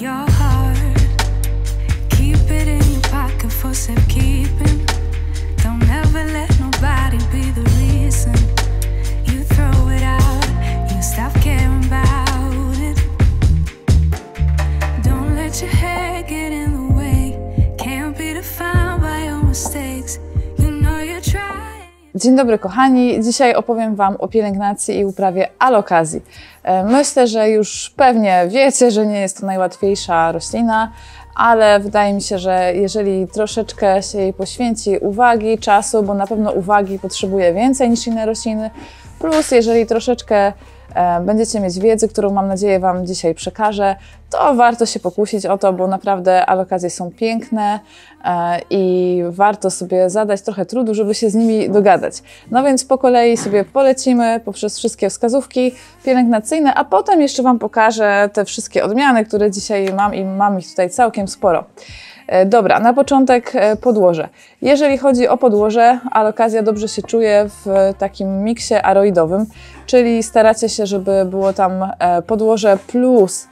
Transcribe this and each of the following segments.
your heart. Keep it in your pocket for safekeeping. Don't ever let nobody be the reason Dzień dobry kochani, dzisiaj opowiem Wam o pielęgnacji i uprawie alokazji. E, Myślę, że już pewnie wiecie, że nie jest to najłatwiejsza roślina, ale wydaje mi się, że jeżeli troszeczkę się jej poświęci uwagi, czasu, bo na pewno uwagi potrzebuje więcej niż inne rośliny, plus jeżeli troszeczkę będziecie mieć wiedzy, którą mam nadzieję Wam dzisiaj przekażę, to warto się pokusić o to, bo naprawdę alokacje są piękne e, i warto sobie zadać trochę trudu, żeby się z nimi dogadać. No więc po kolei sobie polecimy poprzez wszystkie wskazówki pielęgnacyjne, a potem jeszcze Wam pokażę te wszystkie odmiany, które dzisiaj mam i mam ich tutaj całkiem sporo. E, Dobra, na początek e, podłoże. Jeżeli chodzi o podłoże, alokazja dobrze się czuje w takim miksie aroidowym, czyli staracie się, żeby było tam e, podłoże plus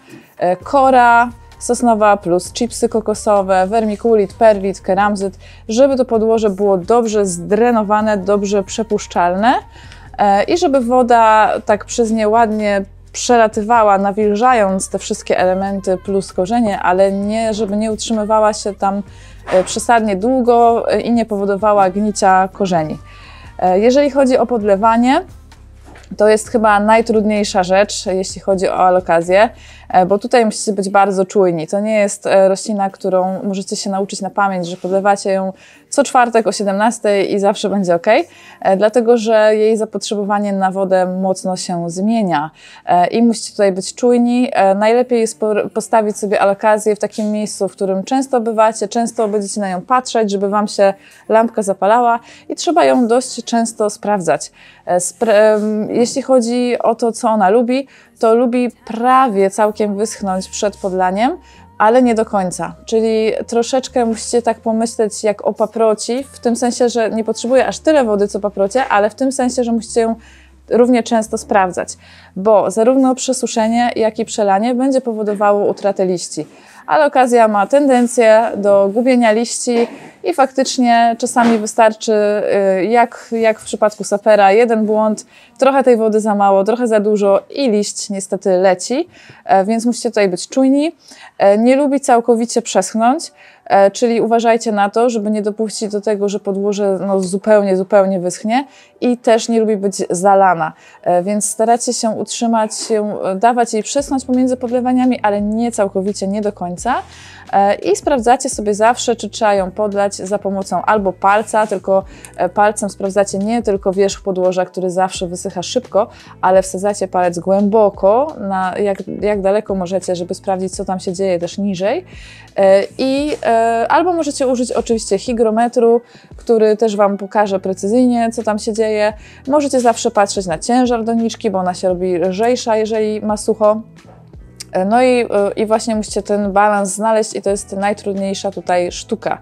kora sosnowa plus chipsy kokosowe, vermiculit, perlit, keramzyt, żeby to podłoże było dobrze zdrenowane, dobrze przepuszczalne i żeby woda tak przez nie ładnie przelatywała, nawilżając te wszystkie elementy plus korzenie, ale nie, żeby nie utrzymywała się tam e, przesadnie długo e, i nie powodowała gnicia korzeni. E, Jeżeli chodzi o podlewanie, to jest chyba najtrudniejsza rzecz, jeśli chodzi o alokazję, bo tutaj musicie być bardzo czujni. To nie jest roślina, którą możecie się nauczyć na pamięć, że podlewacie ją co czwartek o 17 i zawsze będzie ok, e, dlatego że jej zapotrzebowanie na wodę mocno się zmienia e, i musicie tutaj być czujni. E, Najlepiej jest po- postawić sobie alokazję w takim miejscu, w którym często bywacie, często będziecie na nią patrzeć, żeby Wam się lampka zapalała i trzeba ją dość często sprawdzać. Jeśli chodzi o to, co ona lubi, to lubi prawie całkiem wyschnąć przed podlaniem, ale nie do końca. Czyli troszeczkę musicie tak pomyśleć jak o paproci, w tym sensie, że nie potrzebuje aż tyle wody co paprocie, ale w tym sensie, że musicie ją równie często sprawdzać, bo zarówno przesuszenie, jak i przelanie będzie powodowało utratę liści. Ale okazja ma tendencję do gubienia liści i faktycznie czasami wystarczy, y, jak, jak w przypadku sapera, jeden błąd, trochę tej wody za mało, trochę za dużo i liść niestety leci, E, więc musicie tutaj być czujni. E, Nie lubi całkowicie przeschnąć, e, czyli uważajcie na to, żeby nie dopuścić do tego, że podłoże no, zupełnie, zupełnie wyschnie i też nie lubi być zalana, więc staracie się utrzymać dawać jej przeschnąć pomiędzy podlewaniami, ale nie całkowicie, nie do końca. I sprawdzacie sobie zawsze, czy trzeba ją podlać za pomocą albo palca, tylko e, palcem sprawdzacie nie tylko wierzch podłoża, który zawsze wysycha szybko, ale wsadzacie palec głęboko, na jak, jak daleko możecie, żeby sprawdzić, co tam się dzieje też niżej. E, I e, albo możecie użyć oczywiście hygrometru, który też Wam pokaże precyzyjnie, co tam się dzieje. Możecie zawsze patrzeć na ciężar doniczki, bo ona się robi lżejsza, jeżeli ma sucho. No i, i właśnie musicie ten balans znaleźć i to jest najtrudniejsza tutaj sztuka,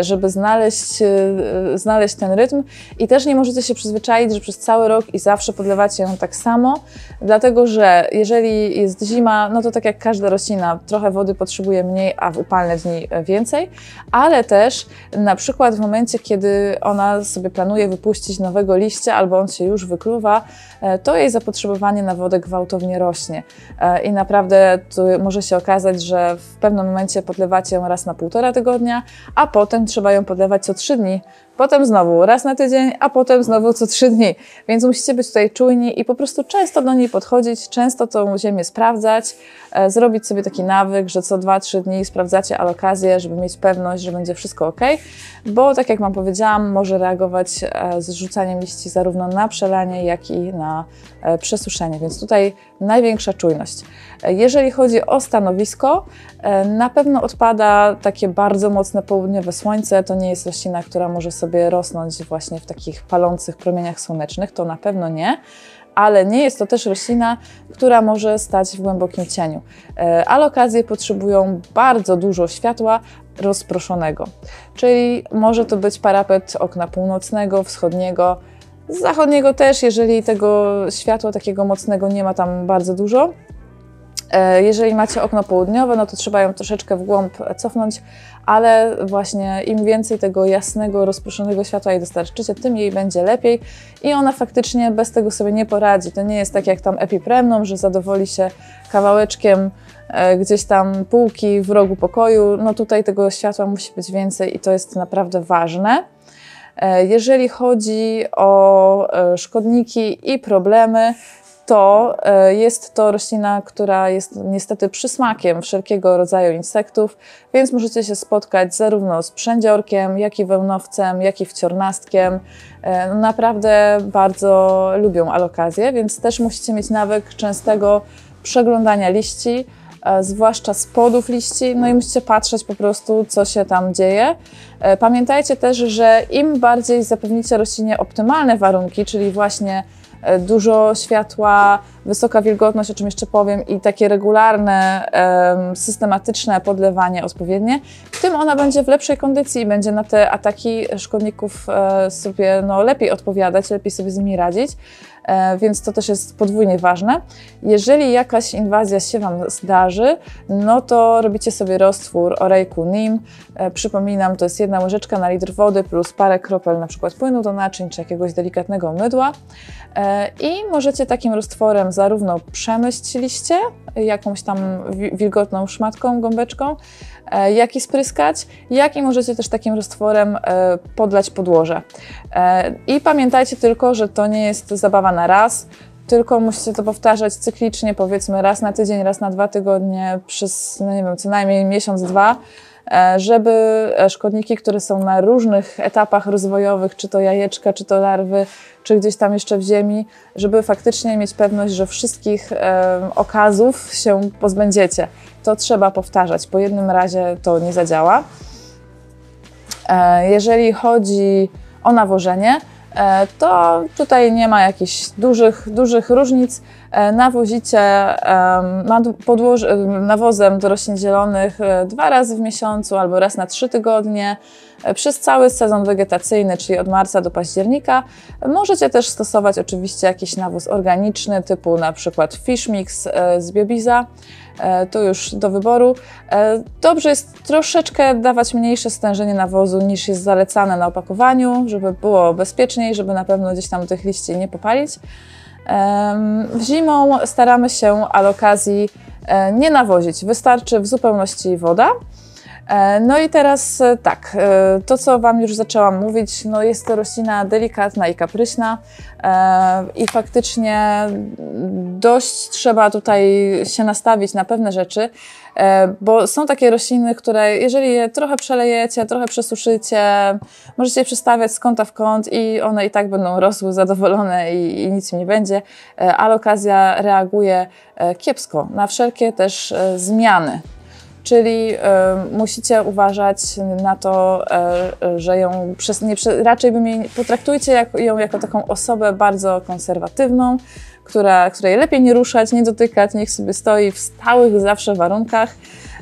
żeby znaleźć, e, znaleźć ten rytm i też nie możecie się przyzwyczaić, że przez cały rok i zawsze podlewacie ją tak samo, dlatego że jeżeli jest zima, no to tak jak każda roślina, trochę wody potrzebuje mniej, a w upalne dni więcej, ale też na przykład w momencie, kiedy ona sobie planuje wypuścić nowego liścia albo on się już wykluwa, e, to jej zapotrzebowanie na wodę gwałtownie rośnie. E, I naprawdę tu może się okazać, że w pewnym momencie podlewacie ją raz na półtora tygodnia, a potem trzeba ją podlewać co trzy dni. Potem znowu raz na tydzień, a potem znowu co trzy dni. Więc musicie być tutaj czujni i po prostu często do niej podchodzić, często tą ziemię sprawdzać, zrobić sobie taki nawyk, że co dwa, trzy dni sprawdzacie alokazję, żeby mieć pewność, że będzie wszystko ok, bo tak jak Wam powiedziałam, może reagować e, z rzucaniem liści zarówno na przelanie, jak i na e, przesuszenie, więc tutaj największa czujność. E, Jeżeli chodzi o stanowisko, e, na pewno odpada takie bardzo mocne południowe słońce. To nie jest roślina, która może sobie rosnąć właśnie w takich palących promieniach słonecznych, to na pewno nie. Ale nie jest to też roślina, która może stać w głębokim cieniu. E, Alokazje potrzebują bardzo dużo światła rozproszonego, czyli może to być parapet okna północnego, wschodniego, zachodniego też, jeżeli tego światła takiego mocnego nie ma tam bardzo dużo. E, jeżeli macie okno południowe, no to trzeba ją troszeczkę w głąb cofnąć, ale właśnie im więcej tego jasnego, rozproszonego światła jej dostarczycie, tym jej będzie lepiej i ona faktycznie bez tego sobie nie poradzi. To nie jest tak jak tam epipremną, że zadowoli się kawałeczkiem e, gdzieś tam półki w rogu pokoju. No tutaj tego światła musi być więcej i to jest naprawdę ważne. E, jeżeli chodzi o szkodniki i problemy, to e, jest to roślina, która jest niestety przysmakiem wszelkiego rodzaju insektów, więc możecie się spotkać zarówno z przędziorkiem, jak i wełnowcem, jak i wciornastkiem. E, no, naprawdę bardzo lubią alokazję, więc też musicie mieć nawyk częstego przeglądania liści, e, zwłaszcza spodów liści, no i musicie patrzeć po prostu, co się tam dzieje. Pamiętajcie też, że im bardziej zapewnicie roślinie optymalne warunki, czyli właśnie dużo światła, wysoka wilgotność, o czym jeszcze powiem, i takie regularne, systematyczne podlewanie odpowiednie, tym ona będzie w lepszej kondycji i będzie na te ataki szkodników e, sobie no, lepiej odpowiadać, lepiej sobie z nimi radzić. E, więc to też jest podwójnie ważne. Jeżeli jakaś inwazja się Wam zdarzy, no to robicie sobie roztwór orejku NIM. E, przypominam, to jest jedna łyżeczka na litr wody plus parę kropel na przykład płynu do naczyń czy jakiegoś delikatnego mydła. E, I możecie takim roztworem zarówno przemyść liście jakąś tam wilgotną szmatką, gąbeczką, E, jak i spryskać, jak i możecie też takim roztworem podlać podłoże. I pamiętajcie tylko, że to nie jest zabawa na raz, tylko musicie to powtarzać cyklicznie, powiedzmy raz na tydzień, raz na dwa tygodnie, przez, no nie wiem, co najmniej miesiąc, dwa, żeby szkodniki, które są na różnych etapach rozwojowych, czy to jajeczka, czy to larwy, czy gdzieś tam jeszcze w ziemi, żeby faktycznie mieć pewność, że wszystkich okazów się pozbędziecie to trzeba powtarzać. Po jednym razie to nie zadziała. E, jeżeli chodzi o nawożenie, e, to tutaj nie ma jakichś dużych, dużych różnic. E, nawozicie nawozem do roślin zielonych dwa razy w miesiącu albo raz na trzy tygodnie przez cały sezon wegetacyjny, czyli od marca do października. Możecie też stosować oczywiście jakiś nawóz organiczny typu na przykład fish mix z biobiza. E, to już do wyboru. E, dobrze jest troszeczkę dawać mniejsze stężenie nawozu niż jest zalecane na opakowaniu, żeby było bezpieczniej, żeby na pewno gdzieś tam tych liści nie popalić. W zimą staramy się alokazji e, nie nawozić, wystarczy w zupełności woda. E, no i teraz e, tak, e, to co Wam już zaczęłam mówić, no jest to roślina delikatna i kapryśna i faktycznie dość trzeba tutaj się nastawić na pewne rzeczy, bo są takie rośliny, które jeżeli je trochę przelejecie, trochę przesuszycie, możecie je przestawiać z kąta w kąt i one i tak będą rosły zadowolone i, i nic im nie będzie, ale okazja reaguje kiepsko na wszelkie też zmiany Czyli y, musicie uważać na to, y, że ją nie, raczej bym jej, potraktujcie jak, ją jako taką osobę bardzo konserwatywną, która, której lepiej nie ruszać, nie dotykać, niech sobie stoi w stałych zawsze warunkach.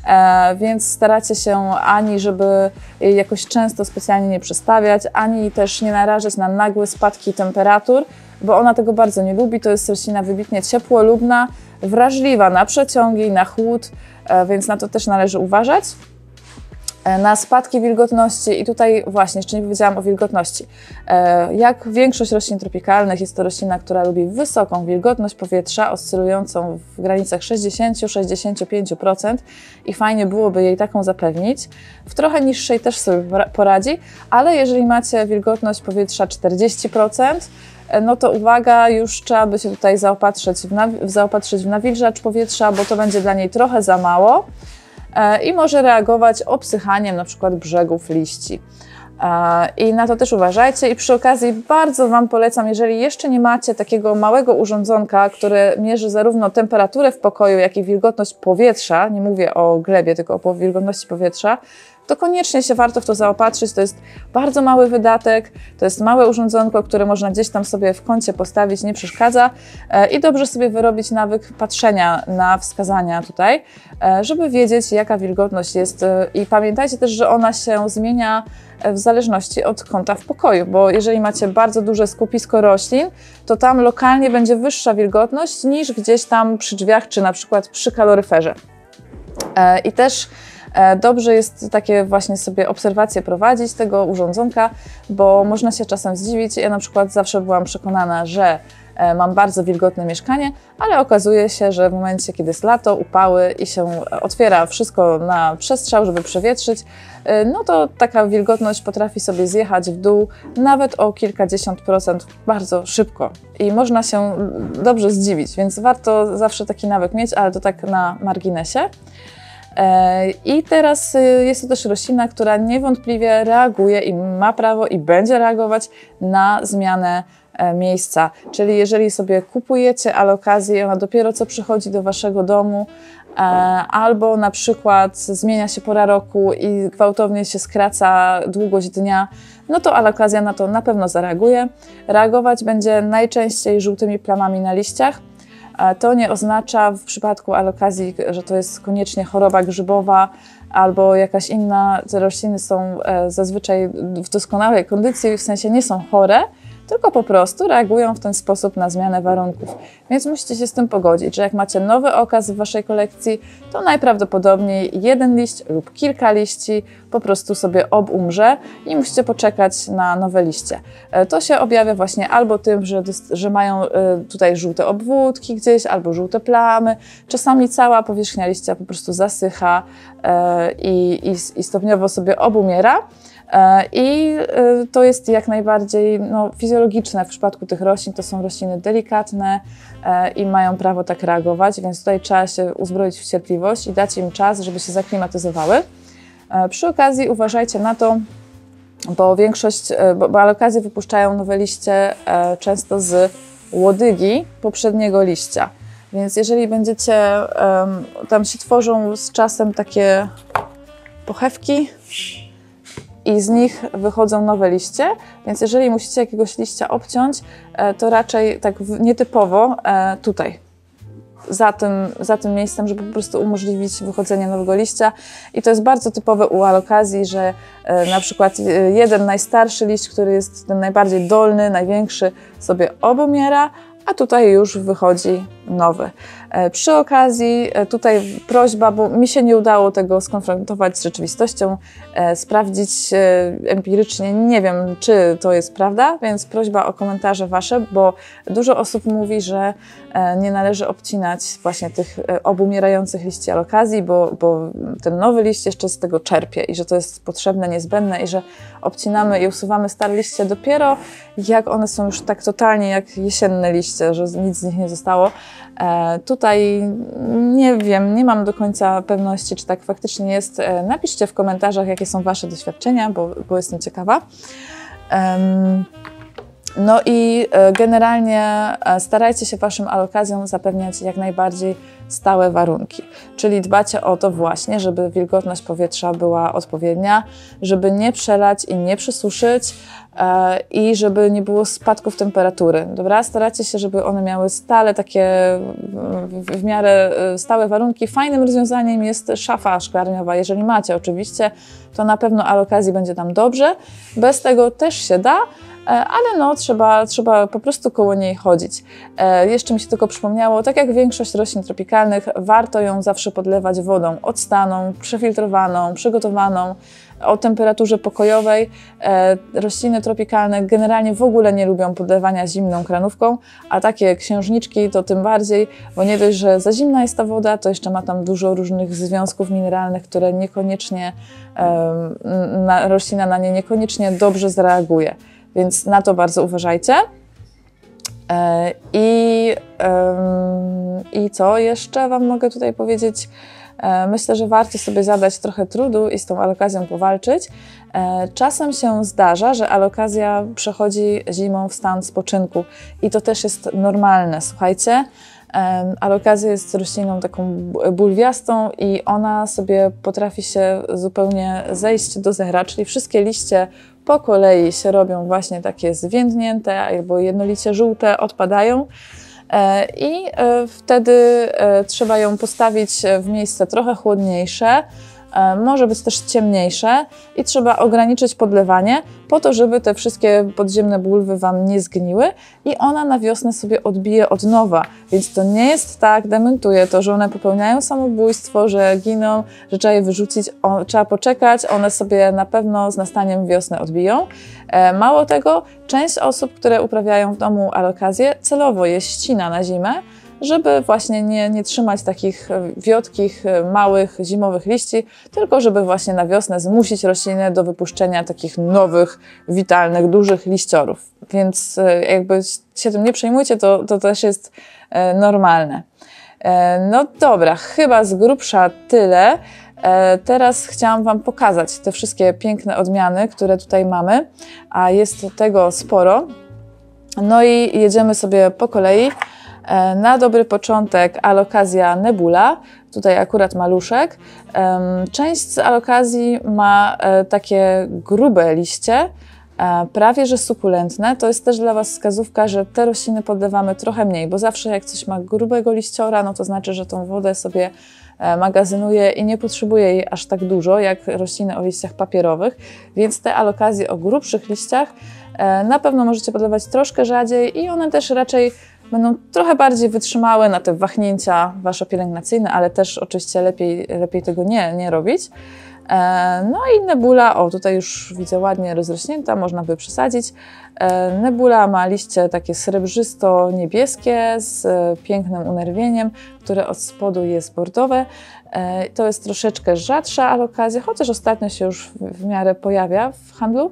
E, więc staracie się ani, żeby jakoś często specjalnie nie przestawiać, ani też nie narażać na nagłe spadki temperatur, bo ona tego bardzo nie lubi. To jest roślina wybitnie ciepłolubna, wrażliwa na przeciągi, na chłód, e, więc na to też należy uważać. E, na spadki wilgotności, i tutaj właśnie jeszcze nie powiedziałam o wilgotności. E, jak większość roślin tropikalnych, jest to roślina, która lubi wysoką wilgotność powietrza, oscylującą w granicach 60-65% i fajnie byłoby jej taką zapewnić. W trochę niższej też sobie poradzi, ale jeżeli macie wilgotność powietrza 40%, no to uwaga, już trzeba by się tutaj zaopatrzyć w, zaopatrzyć w nawilżacz powietrza, bo to będzie dla niej trochę za mało e, i może reagować obsychaniem na przykład brzegów liści. E, I na to też uważajcie. I przy okazji bardzo Wam polecam, jeżeli jeszcze nie macie takiego małego urządzonka, które mierzy zarówno temperaturę w pokoju, jak i wilgotność powietrza, nie mówię o glebie, tylko o wilgotności powietrza, to koniecznie się warto w to zaopatrzyć. To jest bardzo mały wydatek, to jest małe urządzonko, które można gdzieś tam sobie w kącie postawić, nie przeszkadza e, i dobrze sobie wyrobić nawyk patrzenia na wskazania tutaj, e, żeby wiedzieć, jaka wilgotność jest. E, I pamiętajcie też, że ona się zmienia w zależności od kąta w pokoju, bo jeżeli macie bardzo duże skupisko roślin, to tam lokalnie będzie wyższa wilgotność niż gdzieś tam przy drzwiach, czy na przykład przy kaloryferze. I też dobrze jest takie właśnie sobie obserwacje prowadzić tego urządzonka, bo można się czasem zdziwić. Ja na przykład zawsze byłam przekonana, że e, mam bardzo wilgotne mieszkanie, ale okazuje się, że w momencie, kiedy jest lato, upały i się otwiera wszystko na przestrzał, żeby przewietrzyć, e, no to taka wilgotność potrafi sobie zjechać w dół nawet o kilkadziesiąt procent bardzo szybko i można się dobrze zdziwić, więc warto zawsze taki nawyk mieć, ale to tak na marginesie. E, I teraz y, jest to też roślina, która niewątpliwie reaguje i ma prawo i będzie reagować na zmianę e, miejsca. Czyli jeżeli sobie kupujecie alokazję i ona dopiero co przychodzi do waszego domu, e, albo na przykład zmienia się pora roku i gwałtownie się skraca długość dnia, no to alokazja na to na pewno zareaguje. Reagować będzie najczęściej żółtymi plamami na liściach, to nie oznacza w przypadku alokazji, że to jest koniecznie choroba grzybowa albo jakaś inna. Te rośliny są e, zazwyczaj w doskonałej kondycji, w sensie nie są chore, tylko po prostu reagują w ten sposób na zmianę warunków. Więc musicie się z tym pogodzić, że jak macie nowy okaz w Waszej kolekcji, to najprawdopodobniej jeden liść lub kilka liści po prostu sobie obumrze i musicie poczekać na nowe liście. E, to się objawia właśnie albo tym, że, że mają e, tutaj żółte obwódki gdzieś, albo żółte plamy. Czasami cała powierzchnia liścia po prostu zasycha e, i, i, i stopniowo sobie obumiera. E, I e, to jest jak najbardziej no, fizjologiczne w przypadku tych roślin. To są rośliny delikatne e, i mają prawo tak reagować, więc tutaj trzeba się uzbroić w cierpliwość i dać im czas, żeby się zaklimatyzowały. Przy okazji uważajcie na to, bo większość, bo, bo alokazje wypuszczają nowe liście często z łodygi poprzedniego liścia. Więc jeżeli będziecie, tam się tworzą z czasem takie pochewki, i z nich wychodzą nowe liście, więc jeżeli musicie jakiegoś liścia obciąć, e, to raczej tak nietypowo e, tutaj, za tym, za tym miejscem, żeby po prostu umożliwić wychodzenie nowego liścia. I to jest bardzo typowe u alokazji, że e, na przykład jeden najstarszy liść, który jest ten najbardziej dolny, największy, sobie obumiera, a tutaj już wychodzi nowy. E, przy okazji e, tutaj prośba, bo mi się nie udało tego skonfrontować z rzeczywistością, e, sprawdzić empirycznie, nie wiem czy to jest prawda, więc prośba o komentarze Wasze, bo dużo osób mówi, że nie należy obcinać właśnie tych obumierających liści alokazji, bo, bo ten nowy liść jeszcze z tego czerpie i że to jest potrzebne, niezbędne i że obcinamy i usuwamy stare liście dopiero jak one są już tak totalnie jak jesienne liście, że nic z nich nie zostało. E, tutaj nie wiem, nie mam do końca pewności, czy tak faktycznie jest. E, napiszcie w komentarzach, jakie są Wasze doświadczenia, bo, bo jestem ciekawa. No i e, generalnie starajcie się Waszym alokacjom zapewniać jak najbardziej stałe warunki. Czyli dbacie o to właśnie, żeby wilgotność powietrza była odpowiednia, żeby nie przelać i nie przysuszyć e, i żeby nie było spadków temperatury. Dobra, staracie się, żeby one miały stale takie w, miarę e, stałe warunki. Fajnym rozwiązaniem jest szafa szklarniowa. Jeżeli macie oczywiście, to na pewno alokazji będzie tam dobrze. Bez tego też się da, E, ale no trzeba, trzeba po prostu koło niej chodzić. E, jeszcze mi się tylko przypomniało, tak jak większość roślin tropikalnych, warto ją zawsze podlewać wodą odstaną, przefiltrowaną, przygotowaną, o temperaturze pokojowej. E, rośliny tropikalne generalnie w ogóle nie lubią podlewania zimną kranówką, a takie księżniczki to tym bardziej, bo nie dość, że za zimna jest ta woda, to jeszcze ma tam dużo różnych związków mineralnych, które niekoniecznie, na, roślina na nie niekoniecznie dobrze zareaguje. Więc na to bardzo uważajcie. E, I, I co jeszcze Wam mogę tutaj powiedzieć? E, myślę, że warto sobie zadać trochę trudu i z tą alokazją powalczyć. E, czasem się zdarza, że alokazja przechodzi zimą w stan spoczynku i to też jest normalne. Słuchajcie, Alokazja jest rośliną taką bulwiastą i ona sobie potrafi się zupełnie zejść do zera, czyli wszystkie liście po kolei się robią właśnie takie zwiędnięte albo jednolicie żółte, odpadają. E, I e, wtedy e, trzeba ją postawić w miejsce trochę chłodniejsze, może być też ciemniejsze i trzeba ograniczyć podlewanie po to, żeby te wszystkie podziemne bulwy Wam nie zgniły i ona na wiosnę sobie odbije od nowa. Więc to nie jest tak, dementuję to, że one popełniają samobójstwo, że giną, że trzeba je wyrzucić, o, trzeba poczekać, one sobie na pewno z nastaniem wiosny odbiją. E, mało tego, część osób, które uprawiają w domu alokazję, celowo je ścina na zimę, żeby właśnie nie, nie trzymać takich e, wiotkich, e, małych, zimowych liści, tylko żeby właśnie na wiosnę zmusić rośliny do wypuszczenia takich nowych, witalnych, dużych liściorów. Więc e, jakby się tym nie przejmujcie, to, to też jest normalne. No dobra, chyba z grubsza tyle. Teraz chciałam Wam pokazać te wszystkie piękne odmiany, które tutaj mamy, a jest tego sporo. No i jedziemy sobie po kolei. E, na dobry początek alokazja nebula, tutaj akurat maluszek. Część z alokazji ma e, takie grube liście, e, prawie że sukulentne. To jest też dla Was wskazówka, że te rośliny poddawamy trochę mniej, bo zawsze jak coś ma grubego liściora, no to znaczy, że tą wodę sobie magazynuje i nie potrzebuje jej aż tak dużo jak rośliny o liściach papierowych, więc te alokazje o grubszych liściach na pewno możecie podlewać troszkę rzadziej i one też raczej będą trochę bardziej wytrzymałe na te wahnięcia wasze pielęgnacyjne, ale też oczywiście lepiej, lepiej tego nie, nie robić. E, no i nebula, o tutaj już widzę ładnie rozrośnięta, można by przesadzić. E, nebula ma liście takie srebrzysto-niebieskie z pięknym unerwieniem, które od spodu jest bordowe. E, to jest troszeczkę rzadsza alokazja, chociaż ostatnio się już w miarę pojawia w handlu.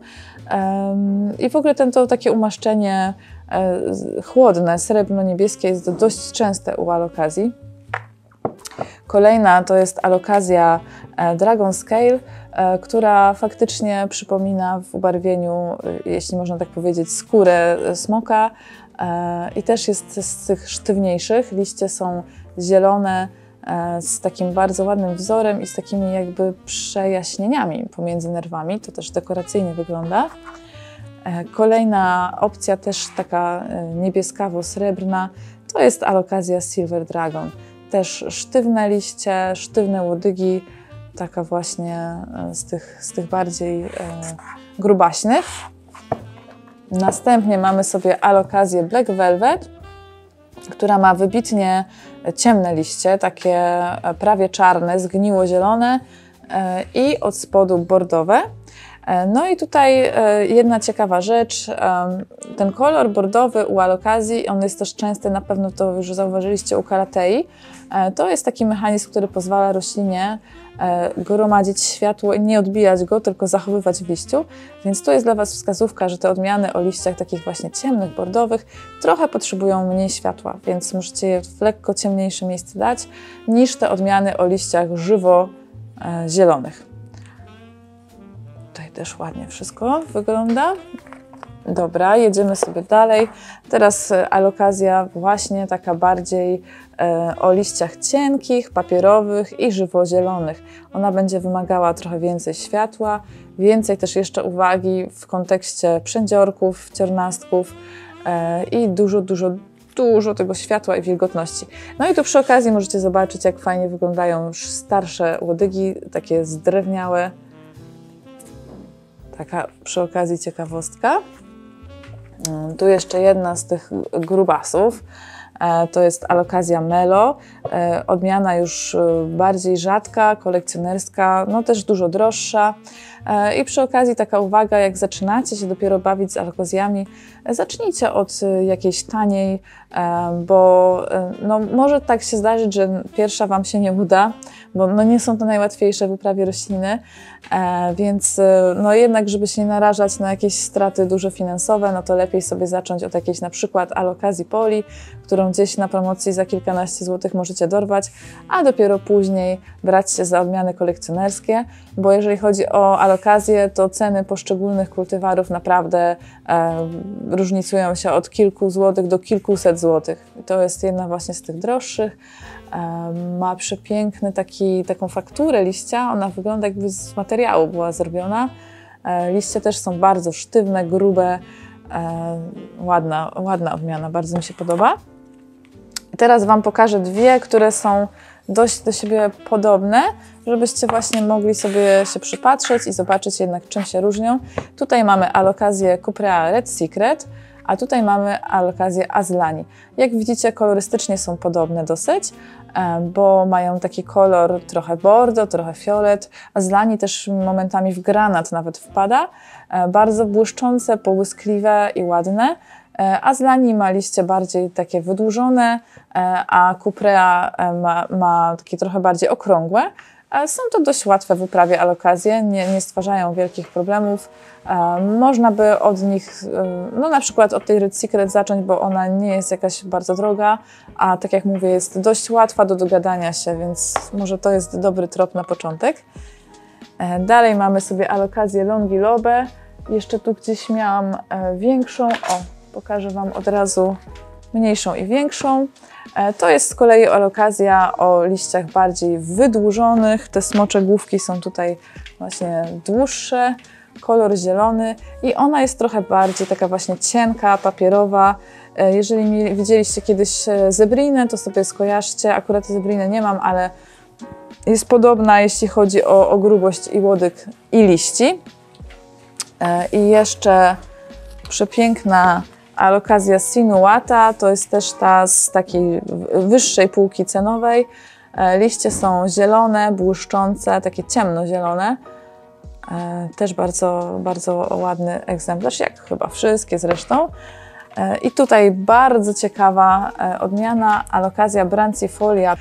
I w ogóle ten to takie umaszczenie E, chłodne, srebrno-niebieskie jest dość częste u alokazji. Kolejna to jest alokazja e, Dragon Scale, e, która faktycznie przypomina w ubarwieniu, jeśli można tak powiedzieć, skórę smoka i też jest z tych sztywniejszych. Liście są zielone, z takim bardzo ładnym wzorem i z takimi jakby przejaśnieniami pomiędzy nerwami. To też dekoracyjnie wygląda. E, kolejna opcja, też taka e, niebieskawo-srebrna, to jest alokazja Silver Dragon. Też sztywne liście, sztywne łodygi, taka właśnie e, z tych, z tych bardziej e, grubaśnych. Następnie mamy sobie alokazję Black Velvet, która ma wybitnie ciemne liście, takie prawie czarne, zgniło-zielone i od spodu bordowe. E, no i tutaj e, jedna ciekawa rzecz, ten kolor bordowy u alokazji, on jest też częsty, na pewno to już zauważyliście u karatei, e, to jest taki mechanizm, który pozwala roślinie gromadzić światło i nie odbijać go, tylko zachowywać w liściu. Więc tu jest dla Was wskazówka, że te odmiany o liściach takich właśnie ciemnych, bordowych trochę potrzebują mniej światła, więc możecie je w lekko ciemniejsze miejsce dać niż te odmiany o liściach żywo-zielonych też ładnie wszystko wygląda. Dobra, jedziemy sobie dalej. Teraz e, alokazja właśnie taka bardziej e, o liściach cienkich, papierowych i żywozielonych. Ona będzie wymagała trochę więcej światła, więcej też jeszcze uwagi w kontekście przędziorków, ciernastków e, i dużo, dużo, dużo tego światła i wilgotności. No i tu przy okazji możecie zobaczyć, jak fajnie wyglądają starsze łodygi, takie zdrewniałe, Taka przy okazji ciekawostka. Mm, tu jeszcze jedna z tych grubasów. E, to jest alokazja Melo, e, odmiana już e, bardziej rzadka, kolekcjonerska, no też dużo droższa. I przy okazji taka uwaga, jak zaczynacie się dopiero bawić z alokazjami, zacznijcie od jakiejś taniej, bo no, może tak się zdarzyć, że pierwsza Wam się nie uda, bo no, nie są to najłatwiejsze w uprawie rośliny, więc no, jednak, żeby się nie narażać na jakieś straty duże finansowe, no to lepiej sobie zacząć od jakiejś na przykład alokazji poli, którą gdzieś na promocji za kilkanaście złotych możecie dorwać, a dopiero później brać się za odmiany kolekcjonerskie, bo jeżeli chodzi o alokazję, to ceny poszczególnych kultywarów naprawdę e, różnicują się od kilku złotych do kilkuset złotych. To jest jedna właśnie z tych droższych. E, ma przepiękny taki, taką fakturę liścia, ona wygląda jakby z materiału była zrobiona. E, liście też są bardzo sztywne, grube, e, ładna, ładna odmiana, bardzo mi się podoba. Teraz Wam pokażę dwie, które są dość do siebie podobne, żebyście właśnie mogli sobie się przypatrzeć i zobaczyć jednak czym się różnią. Tutaj mamy alokazję Cuprea Red Secret, a tutaj mamy alokazję Azlani. Jak widzicie kolorystycznie są podobne dosyć, e, bo mają taki kolor trochę bordo, trochę fiolet. Azlani też momentami w granat nawet wpada. E, bardzo błyszczące, połyskliwe i ładne. E, Azlani ma liście bardziej takie wydłużone, a Cuprea ma, ma takie trochę bardziej okrągłe. Są to dość łatwe w uprawie alokazje, nie, nie stwarzają wielkich problemów. Można by od nich, no na przykład od tej Red Secret zacząć, bo ona nie jest jakaś bardzo droga, a tak jak mówię, jest dość łatwa do dogadania się, więc może to jest dobry trop na początek. E, dalej mamy sobie alokazję Longi Lobe. Jeszcze tu gdzieś miałam e, większą. O, pokażę Wam od razu mniejszą i większą. E, to jest z kolei alokazja o liściach bardziej wydłużonych. Te smocze główki są tutaj właśnie dłuższe, kolor zielony i ona jest trochę bardziej taka właśnie cienka, papierowa. E, jeżeli widzieliście kiedyś e, zebrinę, to sobie skojarzcie. Akurat zebrinę nie mam, ale jest podobna, jeśli chodzi o, o grubość i łodyg i liści. I jeszcze przepiękna Alokazja Sinuata to jest też ta z takiej wyższej półki cenowej. E, liście są zielone, błyszczące, takie ciemnozielone. E, też bardzo, bardzo ładny egzemplarz, jak chyba wszystkie zresztą. E, I tutaj bardzo ciekawa odmiana alokazja brancifolia.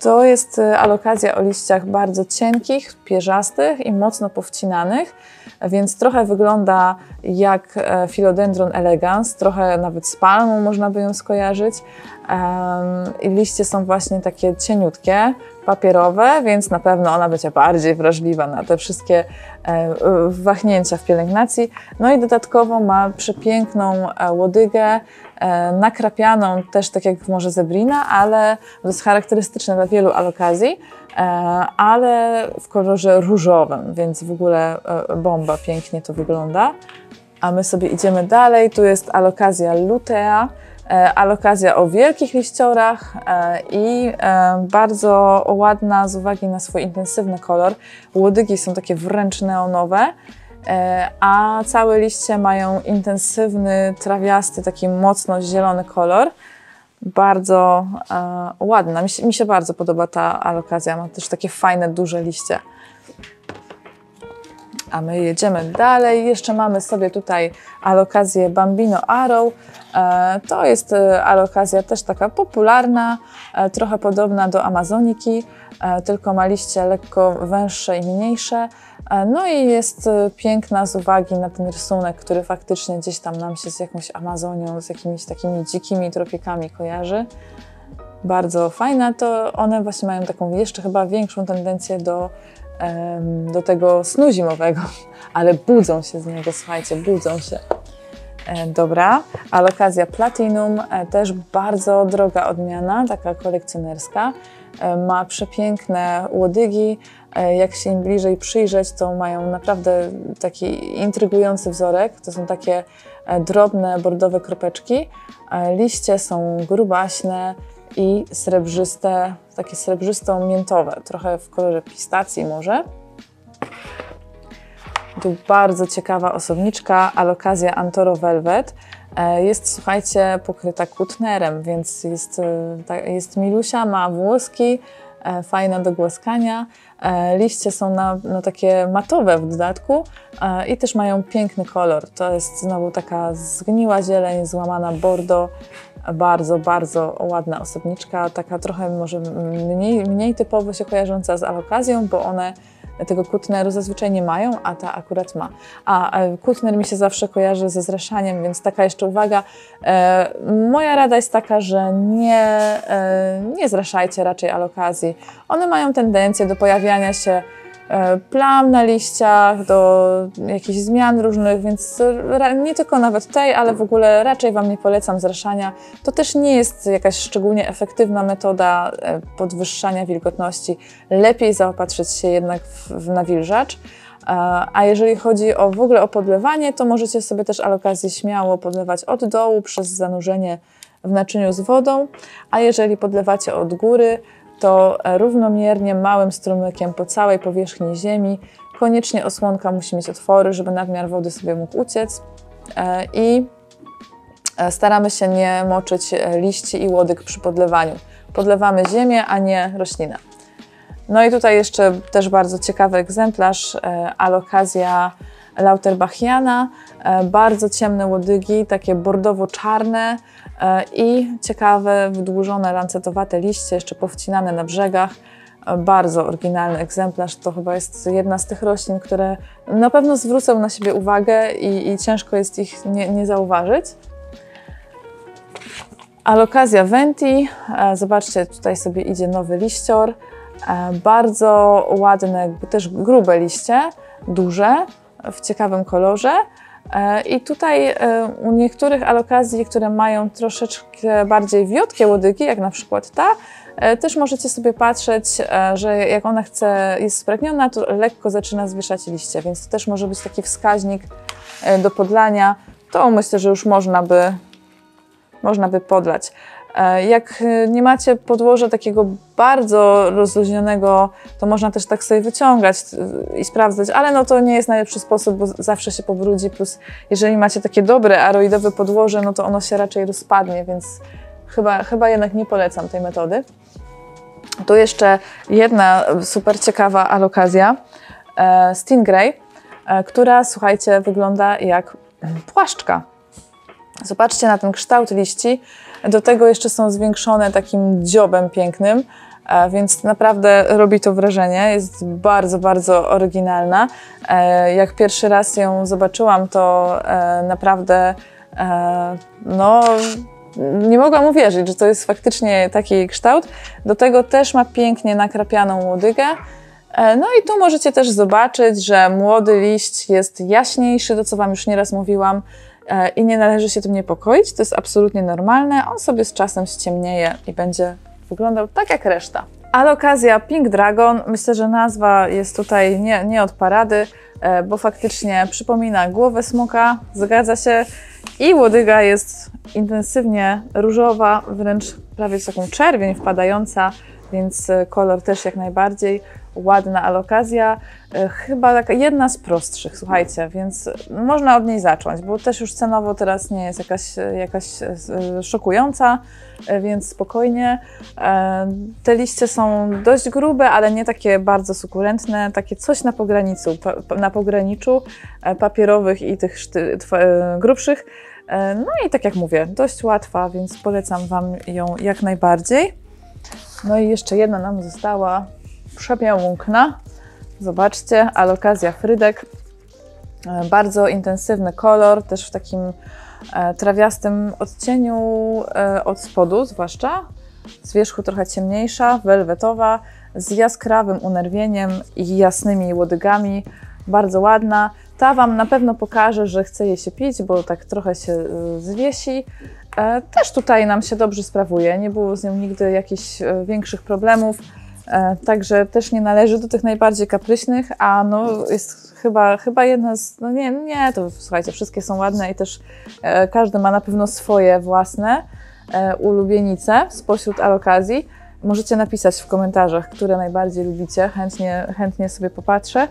To jest alokazja o liściach bardzo cienkich, pierzastych i mocno powcinanych więc trochę wygląda jak e, Philodendron elegans, trochę nawet z palmą można by ją skojarzyć. I liście są właśnie takie cieniutkie, papierowe, więc na pewno ona będzie bardziej wrażliwa na te wszystkie e, wahnięcia w pielęgnacji. No i dodatkowo ma przepiękną e, łodygę, nakrapianą też tak jak może zebrina, ale to jest charakterystyczne dla wielu alokazji. E, ale w kolorze różowym, więc w ogóle e, bomba, pięknie to wygląda. A my sobie idziemy dalej, tu jest alokazja lutea, e, alokazja o wielkich liściorach i bardzo ładna z uwagi na swój intensywny kolor. Łodygi są takie wręcz neonowe, a całe liście mają intensywny, trawiasty, taki mocno zielony kolor bardzo e, ładna. Mi się, mi się, bardzo podoba ta alokazja. Ma też takie fajne, duże liście. A my jedziemy dalej. Jeszcze mamy sobie tutaj alokazję Bambino Arrow. E, to jest e, alokazja też taka popularna, e, trochę podobna do Amazoniki, tylko ma liście lekko węższe i mniejsze. No i jest piękna z uwagi na ten rysunek, który faktycznie gdzieś tam nam się z jakąś Amazonią, z jakimiś takimi dzikimi tropikami kojarzy. Bardzo fajna, to one właśnie mają taką jeszcze chyba większą tendencję do, do tego snu zimowego, ale budzą się z niego, słuchajcie, budzą się. E, dobra, alokazja Platinum, też bardzo droga odmiana, taka kolekcjonerska. Ma przepiękne łodygi, E, jak się im bliżej przyjrzeć, to mają naprawdę taki intrygujący wzorek. To są takie e, drobne, bordowe kropeczki. E, liście są grubaśne i srebrzyste, takie srebrzysto-miętowe, trochę w kolorze pistacji może. Tu bardzo ciekawa osobniczka, alokazja Antoro Velvet. Jest, słuchajcie, pokryta kutnerem, więc jest, jest milusia, ma włoski, fajna do głaskania. E, liście są na, no, takie matowe w dodatku e, i też mają piękny kolor. To jest znowu taka zgniła zieleń, złamana bordo. Bardzo, bardzo ładna osobniczka, taka trochę może mniej, mniej typowo się kojarząca z alokazją, bo one tego kutneru zazwyczaj nie mają, a ta akurat ma. A kutner mi się zawsze kojarzy ze zraszaniem, więc taka jeszcze uwaga. Moja rada jest taka, że nie, nie zraszajcie raczej alokazji. One mają tendencję do pojawiania się E, plam na liściach, do jakichś zmian różnych, więc nie tylko nawet tej, ale w ogóle raczej Wam nie polecam zraszania. To też nie jest jakaś szczególnie efektywna metoda e, podwyższania wilgotności. Lepiej zaopatrzyć się jednak w, w nawilżacz. E, a jeżeli chodzi o w ogóle o podlewanie, to możecie sobie też alokację śmiało podlewać od dołu przez zanurzenie w naczyniu z wodą, a jeżeli podlewacie od góry, to równomiernie małym strumykiem po całej powierzchni ziemi. Koniecznie osłonka musi mieć otwory, żeby nadmiar wody sobie mógł uciec e, i e, staramy się nie moczyć e, liści i łodyg przy podlewaniu. Podlewamy ziemię, a nie roślinę. No i tutaj jeszcze też bardzo ciekawy egzemplarz, alokazja lauterbachiana, bardzo ciemne łodygi, takie bordowo-czarne, E, i ciekawe, wydłużone, lancetowate liście, jeszcze powcinane na brzegach. E, bardzo oryginalny egzemplarz. To chyba jest jedna z tych roślin, które na pewno zwrócą na siebie uwagę i, i ciężko jest ich nie, nie zauważyć. Alokazja venti. E, zobaczcie, tutaj sobie idzie nowy liścior. Bardzo ładne, też grube liście, duże, w ciekawym kolorze. E, I tutaj e, u niektórych alokazji, które mają troszeczkę bardziej wiotkie łodygi, jak na przykład ta, e, też możecie sobie patrzeć, że jak ona chce, jest spragniona, to lekko zaczyna zwieszać liście, więc to też może być taki wskaźnik do podlania. To myślę, że już można by, można by podlać. E, jak e, nie macie podłoża takiego bardzo rozluźnionego, to można też tak sobie wyciągać e, i sprawdzać, ale no to nie jest najlepszy sposób, bo zawsze się pobrudzi, plus jeżeli macie takie dobre aroidowe podłoże, no to ono się raczej rozpadnie, więc chyba, chyba jednak nie polecam tej metody. Tu jeszcze jedna super ciekawa alokazja, Stingray, która słuchajcie, wygląda jak płaszczka. Zobaczcie na ten kształt liści. Do tego jeszcze są zwiększone takim dziobem pięknym, e, więc naprawdę robi to wrażenie. Jest bardzo, bardzo oryginalna. E, jak pierwszy raz ją zobaczyłam, to e, naprawdę no, nie mogłam uwierzyć, że to jest faktycznie taki kształt. Do tego też ma pięknie nakrapianą łodygę. No i tu możecie też zobaczyć, że młody liść jest jaśniejszy, to co Wam już nieraz mówiłam, i nie należy się tym niepokoić, to jest absolutnie normalne. On sobie z czasem ściemnieje i będzie wyglądał tak jak reszta. Ale okazja Pink Dragon, myślę, że nazwa jest tutaj nie, nie od parady, e, bo faktycznie przypomina głowę smoka, zgadza się. I łodyga jest intensywnie różowa, wręcz prawie taką czerwień wpadająca, więc e, kolor też jak najbardziej ładna alokazja, e, chyba taka jedna z prostszych, słuchajcie, więc można od niej zacząć, bo też już cenowo teraz nie jest jakaś, jakaś e, szokująca, e, więc spokojnie. Te liście są dość grube, ale nie takie bardzo sukulentne, takie coś na pograniczu, na pograniczu papierowych i tych grubszych. No i tak jak mówię, dość łatwa, więc polecam Wam ją jak najbardziej. No i jeszcze jedna nam została, przepiękna. Zobaczcie, alokazja frydek. E, bardzo intensywny kolor, też w takim e, trawiastym odcieniu e, od spodu zwłaszcza. Z wierzchu trochę ciemniejsza, welwetowa, z jaskrawym unerwieniem i jasnymi łodygami. Bardzo ładna. Ta Wam na pewno pokaże, że chce jej się pić, bo tak trochę się zwiesi. Też tutaj nam się dobrze sprawuje. Nie było z nią nigdy jakichś większych problemów. E, także też nie należy do tych najbardziej kapryśnych, a no jest chyba, chyba jedna z, no nie, nie, to słuchajcie, wszystkie są ładne i też e, każdy ma na pewno swoje własne e, ulubienice spośród alokazji. Możecie napisać w komentarzach, które najbardziej lubicie, chętnie, chętnie sobie popatrzę.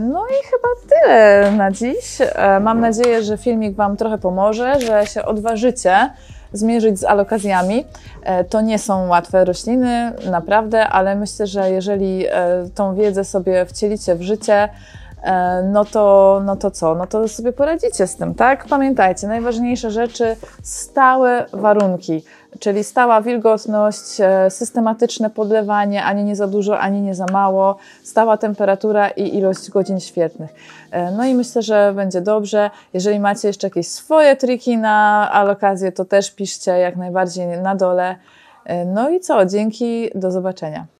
No i chyba tyle na dziś. Mam nadzieję, że filmik Wam trochę pomoże, że się odważycie zmierzyć z alokazjami. E, to nie są łatwe rośliny, naprawdę, ale myślę, że jeżeli e, tą wiedzę sobie wcielicie w życie, e, no to, no to co? No to sobie poradzicie z tym, tak? Pamiętajcie, najważniejsze rzeczy, stałe warunki, czyli stała wilgotność, e, systematyczne podlewanie, ani nie za dużo, ani nie za mało, stała temperatura i ilość godzin świetnych. E, no i myślę, że będzie dobrze. Jeżeli macie jeszcze jakieś swoje triki na alokację, to też piszcie jak najbardziej na dole. E, No i co? Dzięki, do zobaczenia.